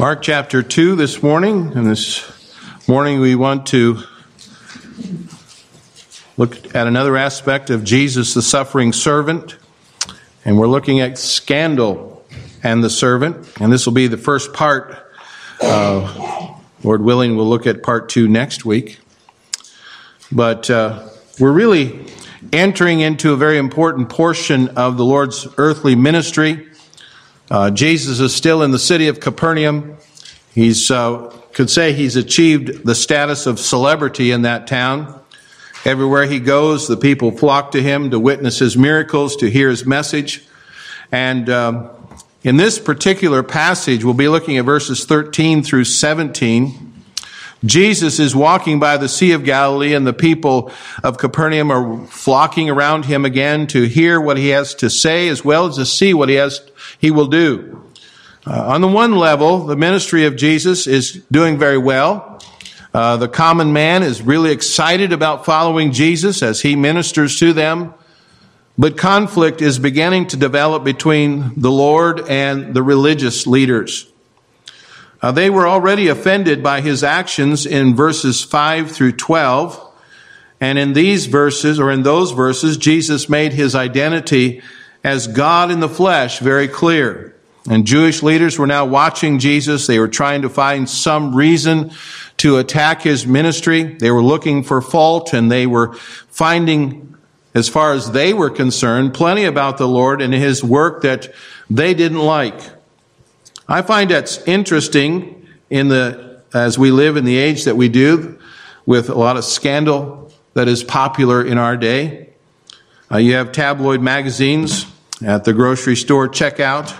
Mark chapter 2 this morning, and this morning we want to look at another aspect of Jesus, the suffering servant, and we're looking at scandal and the servant, and this will be the first part. Uh, Lord willing, we'll look at part two next week. But uh, we're really entering into a very important portion of the Lord's earthly ministry. Uh, Jesus is still in the city of Capernaum. He's uh, could say he's achieved the status of celebrity in that town. Everywhere he goes, the people flock to him to witness his miracles, to hear his message. And um, in this particular passage, we'll be looking at verses 13 through 17. Jesus is walking by the Sea of Galilee, and the people of Capernaum are flocking around him again to hear what he has to say, as well as to see what he has he will do. Uh, on the one level, the ministry of Jesus is doing very well. Uh, the common man is really excited about following Jesus as he ministers to them. But conflict is beginning to develop between the Lord and the religious leaders. Uh, they were already offended by his actions in verses 5 through 12. And in these verses, or in those verses, Jesus made his identity as God in the flesh very clear. And Jewish leaders were now watching Jesus. They were trying to find some reason to attack his ministry. They were looking for fault and they were finding, as far as they were concerned, plenty about the Lord and his work that they didn't like. I find that's interesting in the, as we live in the age that we do with a lot of scandal that is popular in our day. Uh, you have tabloid magazines at the grocery store checkout.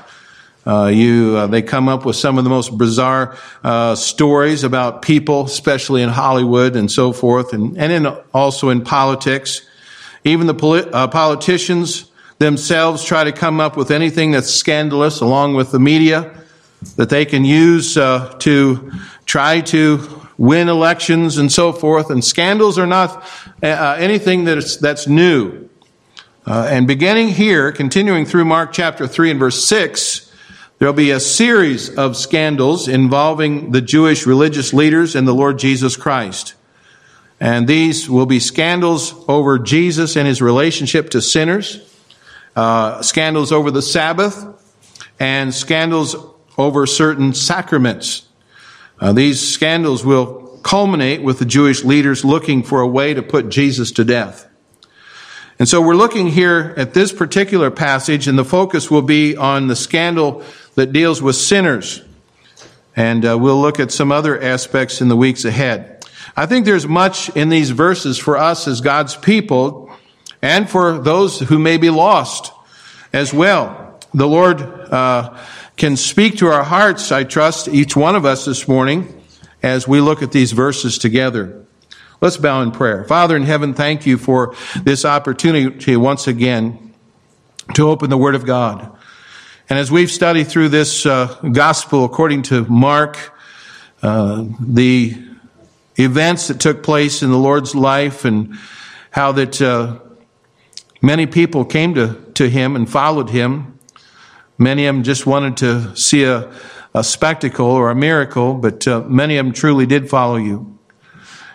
Uh, you, uh, they come up with some of the most bizarre uh, stories about people, especially in Hollywood and so forth, and, and in, also in politics. Even the uh, politicians themselves try to come up with anything that's scandalous, along with the media, that they can use uh, to try to win elections and so forth. And scandals are not uh, anything that's, that's new. Uh, and beginning here, continuing through Mark chapter 3 and verse 6, there'll be a series of scandals involving the Jewish religious leaders and the Lord Jesus Christ. And these will be scandals over Jesus and his relationship to sinners, uh, scandals over the Sabbath, and scandals over certain sacraments. Uh, these scandals will culminate with the Jewish leaders looking for a way to put Jesus to death. And so we're looking here at this particular passage, and the focus will be on the scandal that deals with sinners. And uh, we'll look at some other aspects in the weeks ahead. I think there's much in these verses for us as God's people and for those who may be lost as well. The Lord uh, can speak to our hearts, I trust, each one of us this morning as we look at these verses together. Let's bow in prayer. Father in heaven, thank you for this opportunity once again to open the Word of God. And as we've studied through this uh, gospel according to Mark, uh, the events that took place in the Lord's life and how that uh, many people came to, to him and followed him. Many of them just wanted to see a, a spectacle or a miracle, but uh, many of them truly did follow you.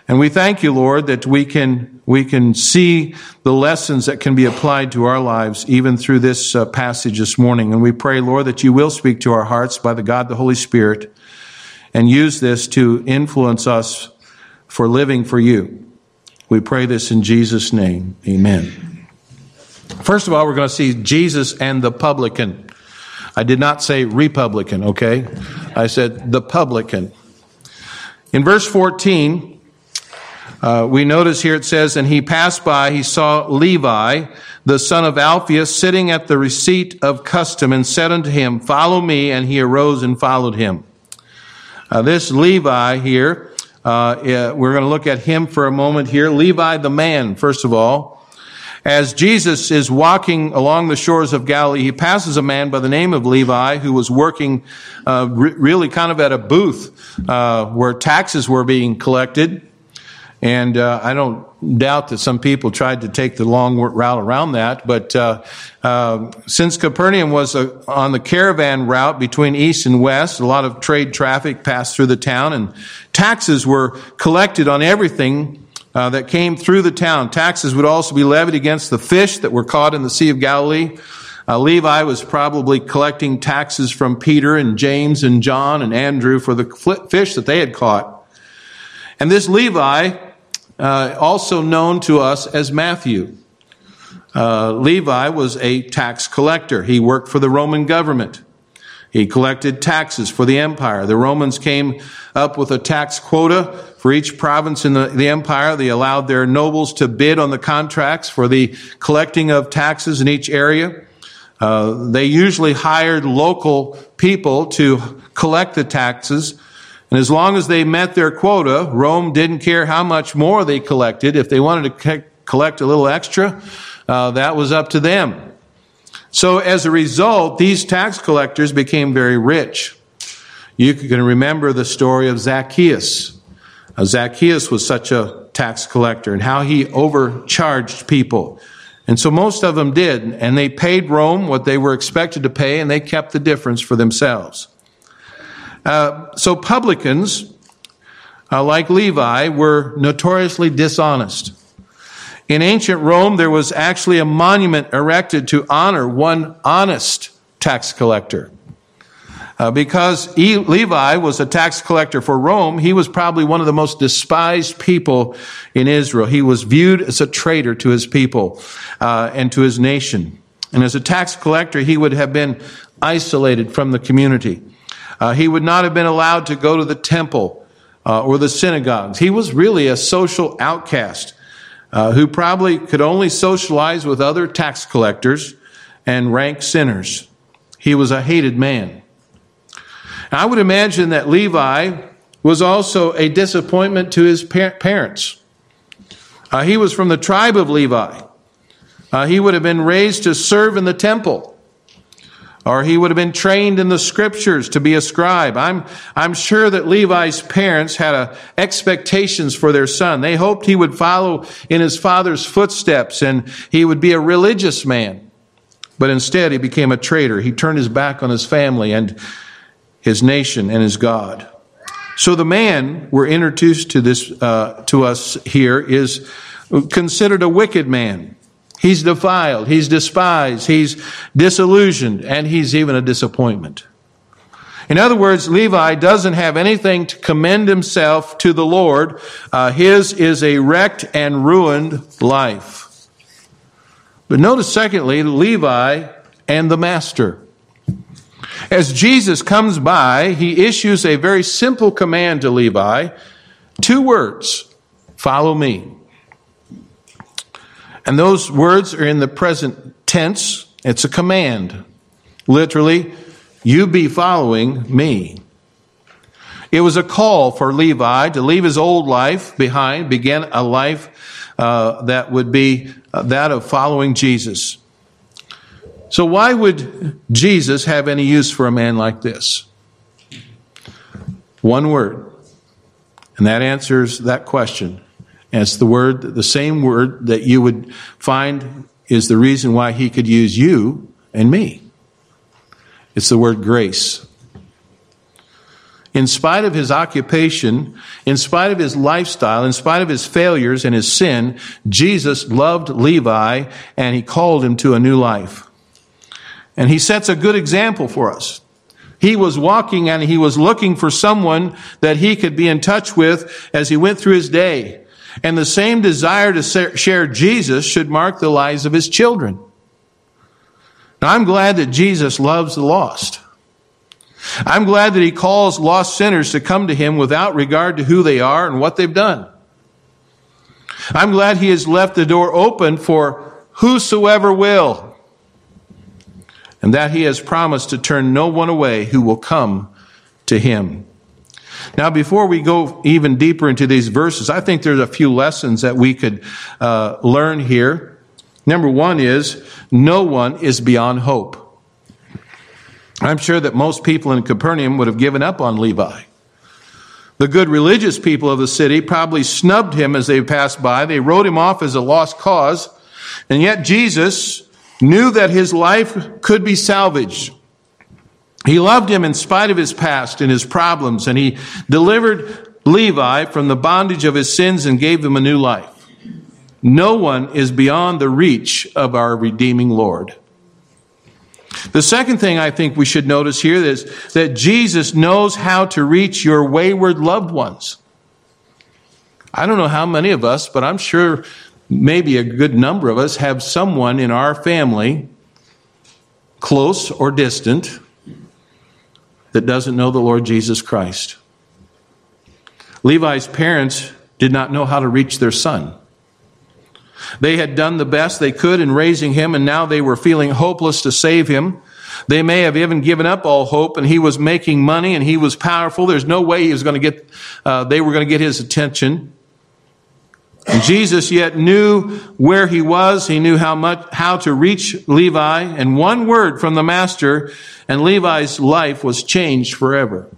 And we thank you, Lord, that we can, we can see the lessons that can be applied to our lives even through this uh, passage this morning. And we pray, Lord, that you will speak to our hearts by the God, the Holy Spirit, and use this to influence us for living for you. We pray this in Jesus' name. Amen. First of all, we're going to see Jesus and the publican. I did not say Republican, okay? I said the publican. In verse 14, uh, we notice here it says, and he passed by, he saw Levi, the son of Alphaeus, sitting at the receipt of custom, and said unto him, Follow me. And he arose and followed him. Uh, this Levi here, uh, we're going to look at him for a moment here. Levi the man, first of all. As Jesus is walking along the shores of Galilee, he passes a man by the name of Levi who was working uh, re- really kind of at a booth uh, where taxes were being collected. And uh, I don't doubt that some people tried to take the long route around that. But uh, uh, since Capernaum was a, on the caravan route between east and west, a lot of trade traffic passed through the town, and taxes were collected on everything uh, that came through the town. Taxes would also be levied against the fish that were caught in the Sea of Galilee. Uh, Levi was probably collecting taxes from Peter and James and John and Andrew for the fish that they had caught. And this Levi, uh, also known to us as Matthew. Uh, Levi was a tax collector. He worked for the Roman government. He collected taxes for the empire. The Romans came up with a tax quota for each province in the, the, empire. They allowed their nobles to bid on the contracts for the collecting of taxes in each area. Uh, they usually hired local people to collect the taxes and as long as they met their quota, Rome didn't care how much more they collected. If they wanted to collect a little extra, uh, that was up to them. So as a result, these tax collectors became very rich. You can remember the story of Zacchaeus. Zacchaeus was such a tax collector and how he overcharged people. And so most of them did, and they paid Rome what they were expected to pay, and they kept the difference for themselves. Uh, so publicans, uh, like Levi, were notoriously dishonest. In ancient Rome, there was actually a monument erected to honor one honest tax collector. Uh, because e- Levi was a tax collector for Rome, he was probably one of the most despised people in Israel. He was viewed as a traitor to his people uh, and to his nation. And as a tax collector, he would have been isolated from the community. Uh, he would not have been allowed to go to the temple uh, or the synagogues. He was really a social outcast uh, who probably could only socialize with other tax collectors and rank sinners. He was a hated man. I would imagine that Levi was also a disappointment to his parents. Uh, he was from the tribe of Levi. Uh, he would have been raised to serve in the temple or he would have been trained in the scriptures to be a scribe. I'm, I'm sure that Levi's parents had a, expectations for their son. They hoped he would follow in his father's footsteps and he would be a religious man. But instead, he became a traitor. He turned his back on his family and his nation and his God. So the man we're introduced to this uh, to us here is considered a wicked man. He's defiled, he's despised, he's disillusioned, and he's even a disappointment. In other words, Levi doesn't have anything to commend himself to the Lord. Uh, his is a wrecked and ruined life. But notice, secondly, Levi and the Master. As Jesus comes by, he issues a very simple command to Levi two words follow me. And those words are in the present tense. It's a command. Literally, you be following me. It was a call for Levi to leave his old life behind, begin a life uh, that would be uh, that of following Jesus. So, why would Jesus have any use for a man like this? One word. And that answers that question and it's the word, the same word that you would find is the reason why he could use you and me. It's the word grace. In spite of his occupation, in spite of his lifestyle, in spite of his failures and his sin, Jesus loved Levi and he called him to a new life. And he sets a good example for us. He was walking and he was looking for someone that he could be in touch with as he went through his day. And the same desire to share Jesus should mark the lives of his children. Now, I'm glad that Jesus loves the lost. I'm glad that he calls lost sinners to come to him without regard to who they are and what they've done. I'm glad he has left the door open for whosoever will, and that he has promised to turn no one away who will come to him. Now, before we go even deeper into these verses, I think there's a few lessons that we could uh, learn here. Number one is no one is beyond hope. I'm sure that most people in Capernaum would have given up on Levi. The good religious people of the city probably snubbed him as they passed by. They wrote him off as a lost cause. And yet Jesus knew that his life could be salvaged. He loved him in spite of his past and his problems, and he delivered Levi from the bondage of his sins and gave him a new life. No one is beyond the reach of our redeeming Lord. The second thing I think we should notice here is that Jesus knows how to reach your wayward loved ones. I don't know how many of us, but I'm sure maybe a good number of us have someone in our family, close or distant, that doesn't know the Lord Jesus Christ. Levi's parents did not know how to reach their son. They had done the best they could in raising him, and now they were feeling hopeless to save him. They may have even given up all hope, and he was making money and he was powerful. There's no way he was going to get, uh, they were going to get his attention. And Jesus yet knew where he was. He knew how much, how to reach Levi. And one word from the master, and Levi's life was changed forever.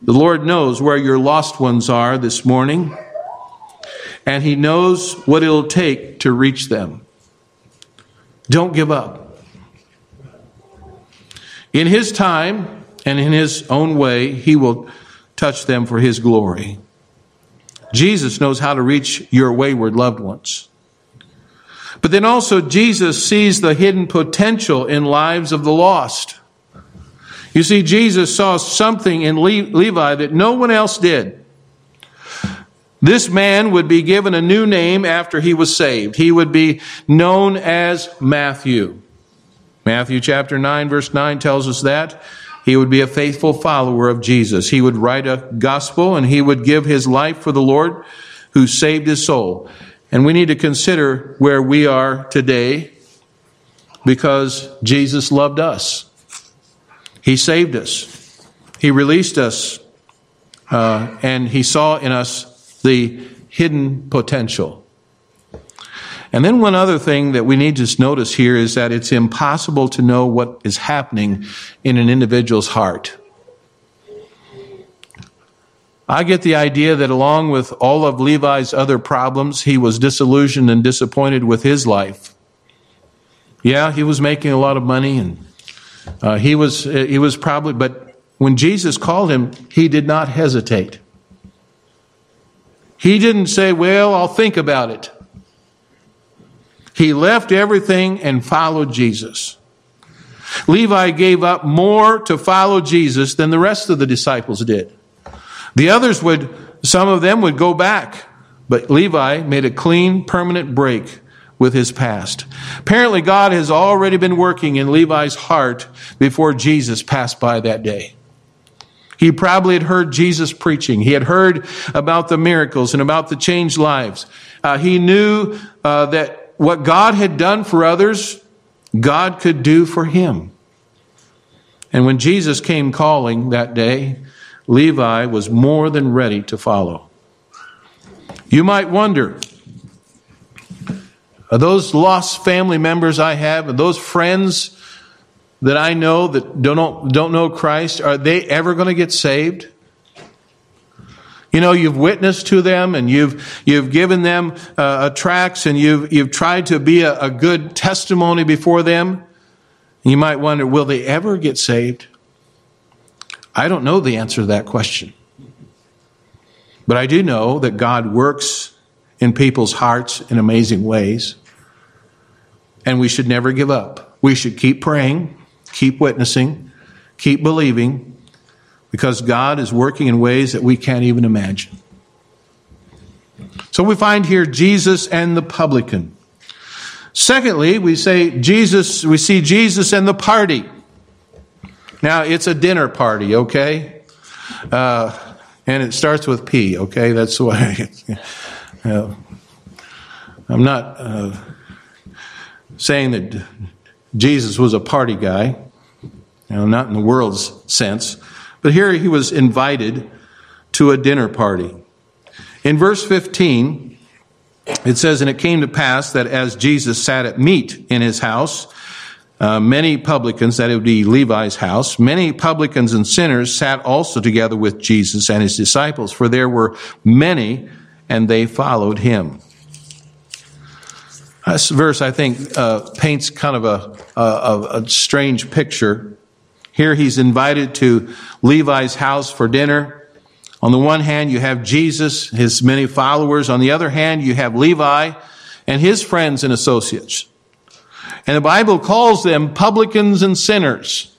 The Lord knows where your lost ones are this morning and He knows what it'll take to reach them. Don't give up. In His time and in His own way, He will touch them for His glory. Jesus knows how to reach your wayward loved ones. But then also, Jesus sees the hidden potential in lives of the lost. You see, Jesus saw something in Levi that no one else did. This man would be given a new name after he was saved. He would be known as Matthew. Matthew chapter 9 verse 9 tells us that. He would be a faithful follower of Jesus. He would write a gospel and he would give his life for the Lord who saved his soul. And we need to consider where we are today because Jesus loved us. He saved us. He released us. Uh, and he saw in us the hidden potential. And then one other thing that we need to notice here is that it's impossible to know what is happening in an individual's heart. I get the idea that along with all of Levi's other problems, he was disillusioned and disappointed with his life. Yeah, he was making a lot of money and uh, he was, he was probably, but when Jesus called him, he did not hesitate. He didn't say, Well, I'll think about it. He left everything and followed Jesus. Levi gave up more to follow Jesus than the rest of the disciples did. The others would, some of them would go back, but Levi made a clean, permanent break with his past. Apparently, God has already been working in Levi's heart before Jesus passed by that day. He probably had heard Jesus preaching. He had heard about the miracles and about the changed lives. Uh, he knew uh, that what God had done for others, God could do for him. And when Jesus came calling that day, Levi was more than ready to follow. You might wonder, are those lost family members I have, and those friends that I know that don't, don't know Christ, are they ever going to get saved? You know, you've witnessed to them and you've, you've given them uh, tracts and you've, you've tried to be a, a good testimony before them. You might wonder, will they ever get saved? I don't know the answer to that question. But I do know that God works in people's hearts in amazing ways. And we should never give up. We should keep praying. Keep witnessing, keep believing, because God is working in ways that we can't even imagine. So we find here Jesus and the publican. Secondly, we say Jesus, we see Jesus and the party. Now, it's a dinner party, okay? Uh, and it starts with P, okay? That's why. uh, I'm not uh, saying that Jesus was a party guy, you know, not in the world's sense, but here he was invited to a dinner party. In verse 15, it says, And it came to pass that as Jesus sat at meat in his house, uh, many publicans, that would be Levi's house, many publicans and sinners sat also together with Jesus and his disciples, for there were many, and they followed him. This verse, I think, uh, paints kind of a, a, a strange picture. Here he's invited to Levi's house for dinner. On the one hand, you have Jesus, his many followers. On the other hand, you have Levi and his friends and associates. And the Bible calls them publicans and sinners.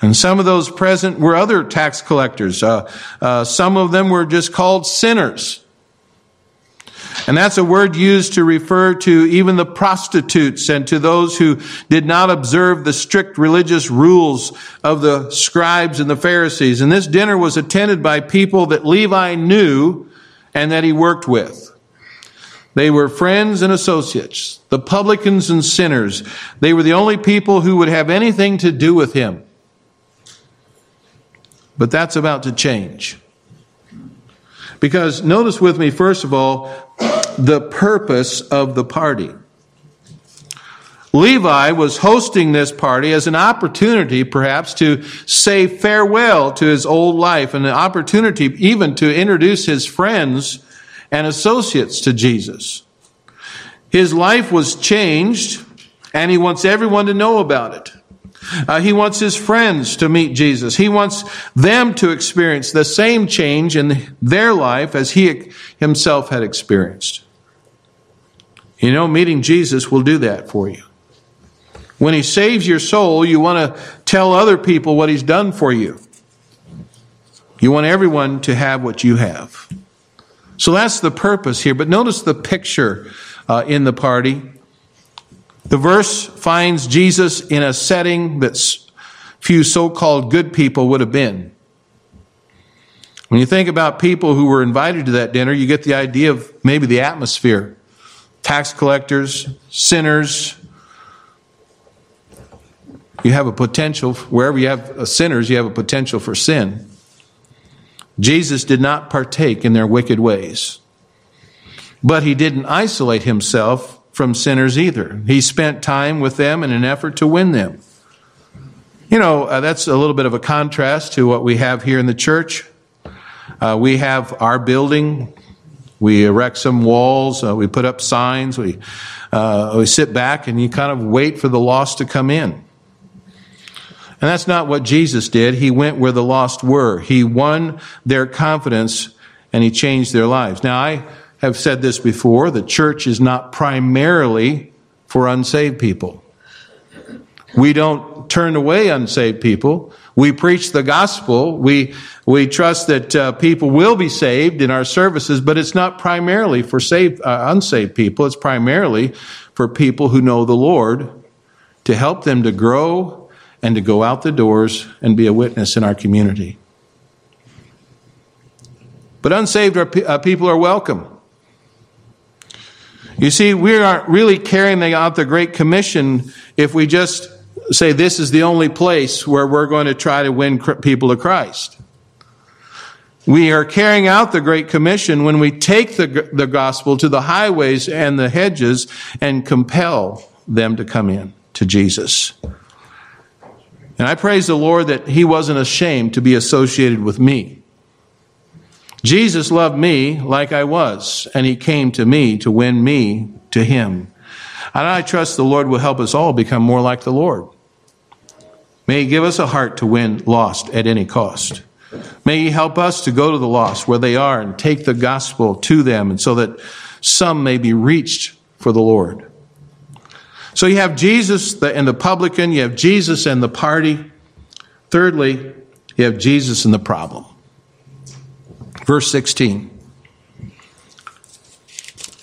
And some of those present were other tax collectors. Uh, uh, some of them were just called sinners. And that's a word used to refer to even the prostitutes and to those who did not observe the strict religious rules of the scribes and the Pharisees. And this dinner was attended by people that Levi knew and that he worked with. They were friends and associates, the publicans and sinners. They were the only people who would have anything to do with him. But that's about to change. Because notice with me, first of all, the purpose of the party. Levi was hosting this party as an opportunity, perhaps, to say farewell to his old life and an opportunity even to introduce his friends and associates to Jesus. His life was changed, and he wants everyone to know about it. Uh, he wants his friends to meet Jesus. He wants them to experience the same change in their life as he himself had experienced. You know, meeting Jesus will do that for you. When he saves your soul, you want to tell other people what he's done for you. You want everyone to have what you have. So that's the purpose here. But notice the picture uh, in the party. The verse finds Jesus in a setting that few so called good people would have been. When you think about people who were invited to that dinner, you get the idea of maybe the atmosphere tax collectors, sinners. You have a potential, wherever you have sinners, you have a potential for sin. Jesus did not partake in their wicked ways. But he didn't isolate himself from sinners either. He spent time with them in an effort to win them. You know, uh, that's a little bit of a contrast to what we have here in the church. Uh, we have our building. We erect some walls. Uh, we put up signs. We, uh, we sit back and you kind of wait for the lost to come in. And that's not what Jesus did. He went where the lost were. He won their confidence and he changed their lives. Now, I have said this before the church is not primarily for unsaved people. We don't turn away unsaved people. We preach the gospel. We, we trust that uh, people will be saved in our services, but it's not primarily for saved, uh, unsaved people. It's primarily for people who know the Lord to help them to grow and to go out the doors and be a witness in our community. But unsaved uh, people are welcome. You see, we aren't really carrying out the Great Commission if we just say this is the only place where we're going to try to win people to Christ. We are carrying out the Great Commission when we take the, the gospel to the highways and the hedges and compel them to come in to Jesus. And I praise the Lord that He wasn't ashamed to be associated with me. Jesus loved me like I was, and He came to me to win me to Him. And I trust the Lord will help us all become more like the Lord. May He give us a heart to win lost at any cost. May He help us to go to the lost where they are and take the gospel to them, and so that some may be reached for the Lord. So you have Jesus and the publican, you have Jesus and the party. Thirdly, you have Jesus and the problem. Verse 16.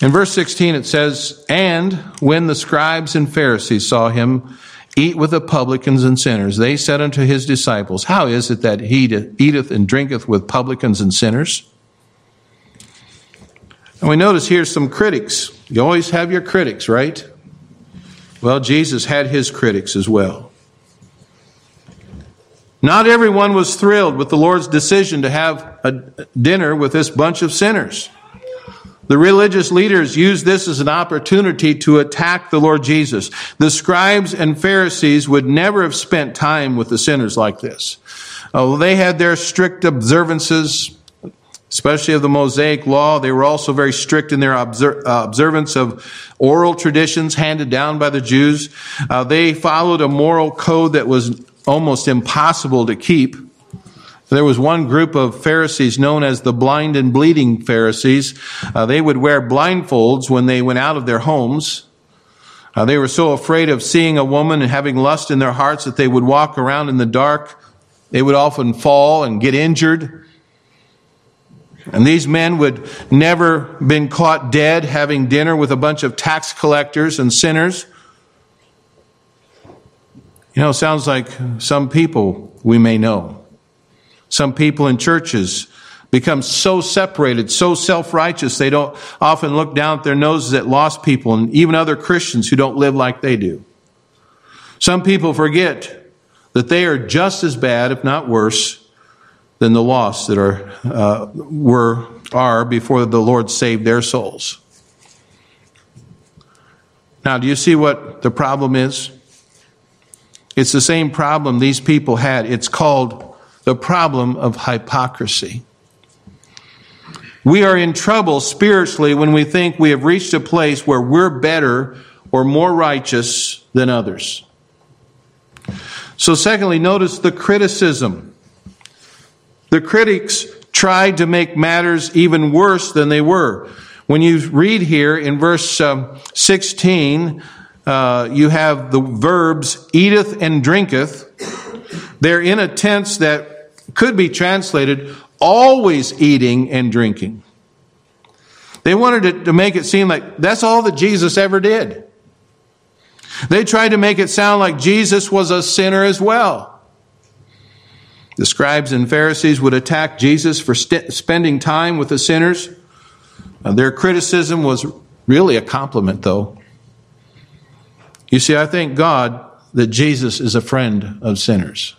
In verse 16 it says, And when the scribes and Pharisees saw him eat with the publicans and sinners, they said unto his disciples, How is it that he eateth and drinketh with publicans and sinners? And we notice here some critics. You always have your critics, right? Well, Jesus had his critics as well. Not everyone was thrilled with the Lord's decision to have a dinner with this bunch of sinners. The religious leaders used this as an opportunity to attack the Lord Jesus. The scribes and Pharisees would never have spent time with the sinners like this. Oh, they had their strict observances, especially of the Mosaic law. They were also very strict in their uh, observance of oral traditions handed down by the Jews. Uh, they followed a moral code that was almost impossible to keep. There was one group of Pharisees known as the blind and bleeding Pharisees. Uh, they would wear blindfolds when they went out of their homes. Uh, they were so afraid of seeing a woman and having lust in their hearts that they would walk around in the dark. They would often fall and get injured. And these men would never been caught dead having dinner with a bunch of tax collectors and sinners. You know, sounds like some people we may know. Some people in churches become so separated, so self-righteous, they don't often look down at their noses at lost people and even other Christians who don't live like they do. Some people forget that they are just as bad, if not worse, than the lost that are uh, were are before the Lord saved their souls. Now, do you see what the problem is? It's the same problem these people had. It's called the problem of hypocrisy. We are in trouble spiritually when we think we have reached a place where we're better or more righteous than others. So, secondly, notice the criticism. The critics tried to make matters even worse than they were. When you read here in verse um, 16, uh, you have the verbs eateth and drinketh. They're in a tense that could be translated always eating and drinking. They wanted to, to make it seem like that's all that Jesus ever did. They tried to make it sound like Jesus was a sinner as well. The scribes and Pharisees would attack Jesus for st- spending time with the sinners. Uh, their criticism was really a compliment, though. You see, I thank God that Jesus is a friend of sinners.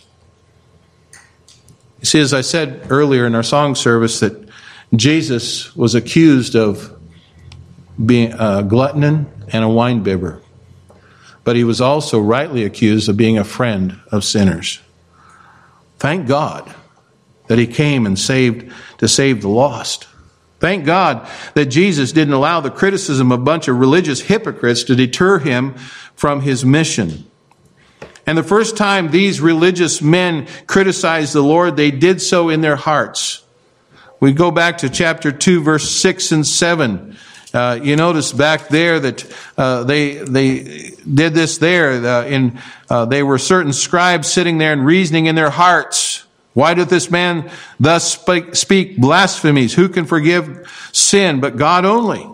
You see, as I said earlier in our song service, that Jesus was accused of being a glutton and a winebibber, but he was also rightly accused of being a friend of sinners. Thank God that he came and saved to save the lost. Thank God that Jesus didn't allow the criticism of a bunch of religious hypocrites to deter him from his mission. And the first time these religious men criticized the Lord, they did so in their hearts. We go back to chapter 2, verse 6 and 7. Uh, you notice back there that uh, they they did this there. Uh, in uh, they were certain scribes sitting there and reasoning in their hearts. Why doth this man thus speak, speak blasphemies? Who can forgive sin but God only?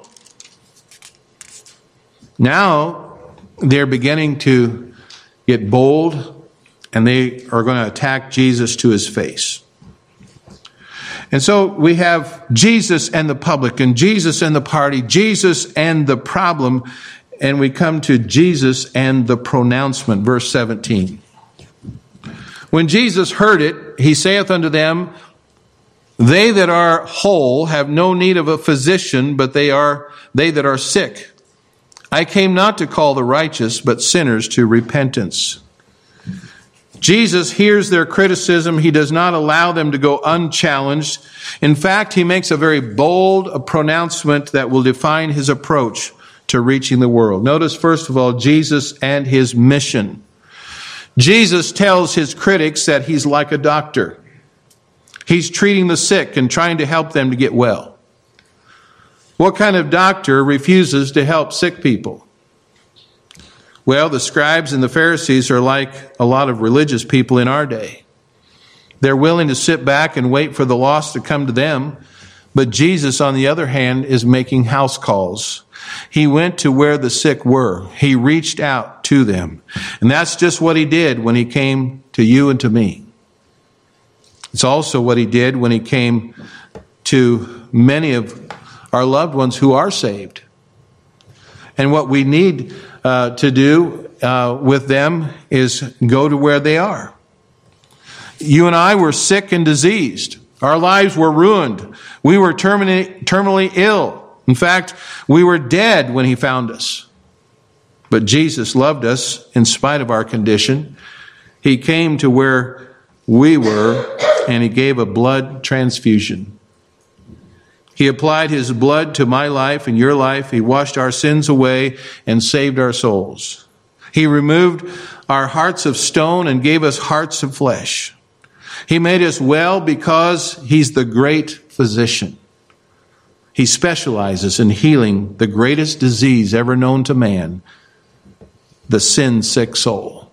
Now they're beginning to get bold, and they are going to attack Jesus to his face. And so we have Jesus and the publican, Jesus and the party, Jesus and the problem, and we come to Jesus and the pronouncement, verse 17. When Jesus heard it, he saith unto them, They that are whole have no need of a physician, but they are they that are sick. I came not to call the righteous, but sinners to repentance. Jesus hears their criticism. He does not allow them to go unchallenged. In fact, he makes a very bold pronouncement that will define his approach to reaching the world. Notice, first of all, Jesus and his mission. Jesus tells his critics that he's like a doctor. He's treating the sick and trying to help them to get well. What kind of doctor refuses to help sick people? Well, the scribes and the Pharisees are like a lot of religious people in our day. They're willing to sit back and wait for the lost to come to them. But Jesus, on the other hand, is making house calls. He went to where the sick were. He reached out to them. And that's just what he did when he came to you and to me. It's also what he did when he came to many of our loved ones who are saved. And what we need uh, to do uh, with them is go to where they are. You and I were sick and diseased. Our lives were ruined. We were terminally, terminally ill. In fact, we were dead when he found us. But Jesus loved us in spite of our condition. He came to where we were and he gave a blood transfusion. He applied his blood to my life and your life. He washed our sins away and saved our souls. He removed our hearts of stone and gave us hearts of flesh. He made us well because he's the great physician. He specializes in healing the greatest disease ever known to man, the sin sick soul.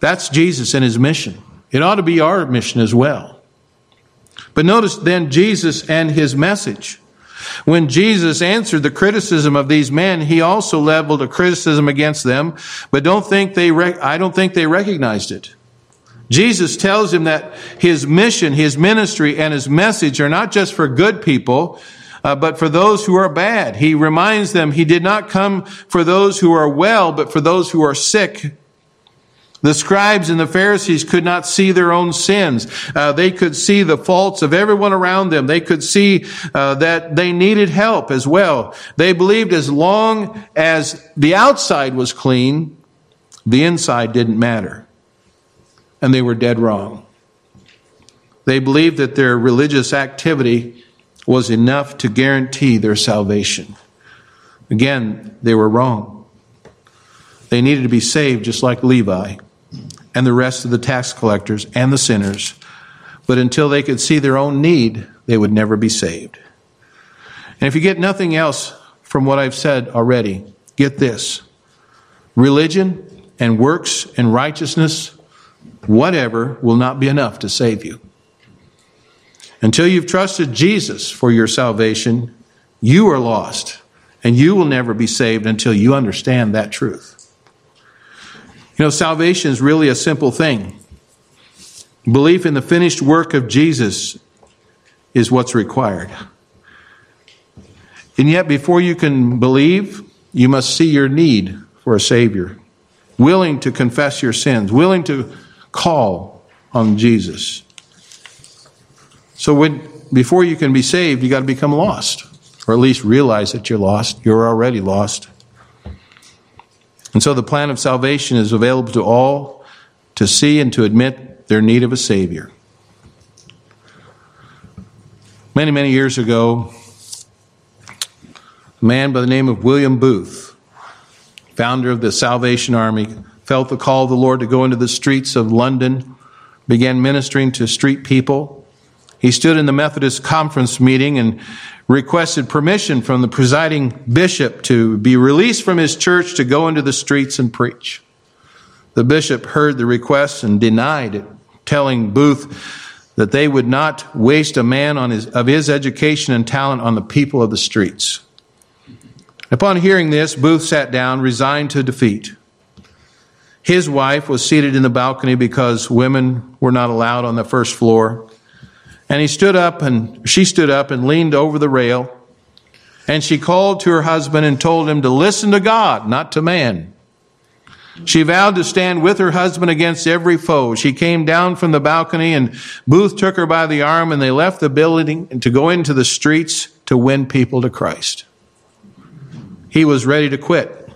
That's Jesus and his mission. It ought to be our mission as well. But notice then Jesus and his message. When Jesus answered the criticism of these men, he also leveled a criticism against them, but don't think they rec- I don't think they recognized it. Jesus tells him that his mission, his ministry, and his message are not just for good people, uh, but for those who are bad. He reminds them he did not come for those who are well, but for those who are sick. The scribes and the Pharisees could not see their own sins. Uh, they could see the faults of everyone around them. They could see uh, that they needed help as well. They believed as long as the outside was clean, the inside didn't matter. And they were dead wrong. They believed that their religious activity was enough to guarantee their salvation. Again, they were wrong. They needed to be saved just like Levi and the rest of the tax collectors and the sinners. But until they could see their own need, they would never be saved. And if you get nothing else from what I've said already, get this religion and works and righteousness, whatever, will not be enough to save you. Until you've trusted Jesus for your salvation, you are lost, and you will never be saved until you understand that truth. You know, salvation is really a simple thing. Belief in the finished work of Jesus is what's required. And yet, before you can believe, you must see your need for a Savior, willing to confess your sins, willing to call on Jesus. So when before you can be saved, you got to become lost, or at least realize that you're lost. You're already lost. And so the plan of salvation is available to all to see and to admit their need of a Savior. Many, many years ago, a man by the name of William Booth, founder of the Salvation Army, felt the call of the Lord to go into the streets of London, began ministering to street people he stood in the Methodist conference meeting and requested permission from the presiding bishop to be released from his church to go into the streets and preach. The bishop heard the request and denied it, telling Booth that they would not waste a man on his, of his education and talent on the people of the streets. Upon hearing this, Booth sat down, resigned to defeat. His wife was seated in the balcony because women were not allowed on the first floor. And he stood up and she stood up and leaned over the rail. And she called to her husband and told him to listen to God, not to man. She vowed to stand with her husband against every foe. She came down from the balcony and Booth took her by the arm and they left the building to go into the streets to win people to Christ. He was ready to quit.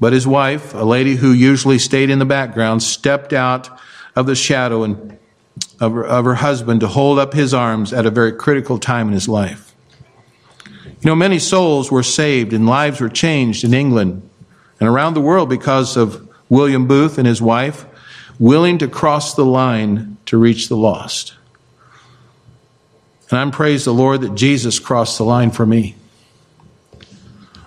But his wife, a lady who usually stayed in the background, stepped out of the shadow and of her, of her husband to hold up his arms at a very critical time in his life. You know, many souls were saved and lives were changed in England and around the world because of William Booth and his wife willing to cross the line to reach the lost. And I'm praise the Lord that Jesus crossed the line for me.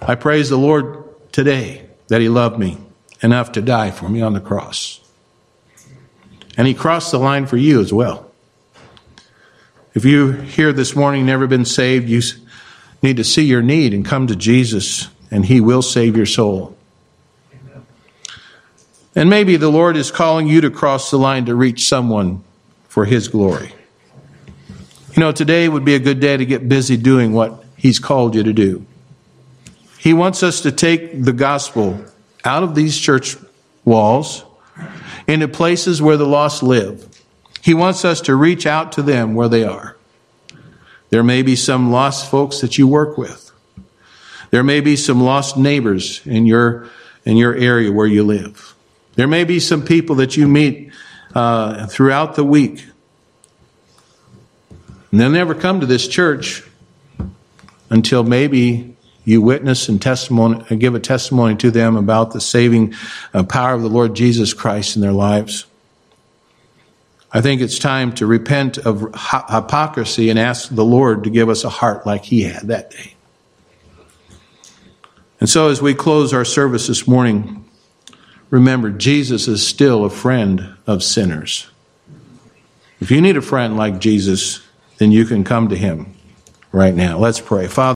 I praise the Lord today that he loved me enough to die for me on the cross. And he crossed the line for you as well. If you here this morning never been saved, you need to see your need and come to Jesus, and he will save your soul. And maybe the Lord is calling you to cross the line to reach someone for his glory. You know, today would be a good day to get busy doing what he's called you to do. He wants us to take the gospel out of these church walls into places where the lost live. He wants us to reach out to them where they are. There may be some lost folks that you work with. There may be some lost neighbors in your, in your area where you live. There may be some people that you meet uh, throughout the week. And they'll never come to this church until maybe you witness and testimony and give a testimony to them about the saving uh, power of the Lord Jesus Christ in their lives. I think it's time to repent of hypocrisy and ask the Lord to give us a heart like He had that day. And so, as we close our service this morning, remember Jesus is still a friend of sinners. If you need a friend like Jesus, then you can come to Him right now. Let's pray. Father,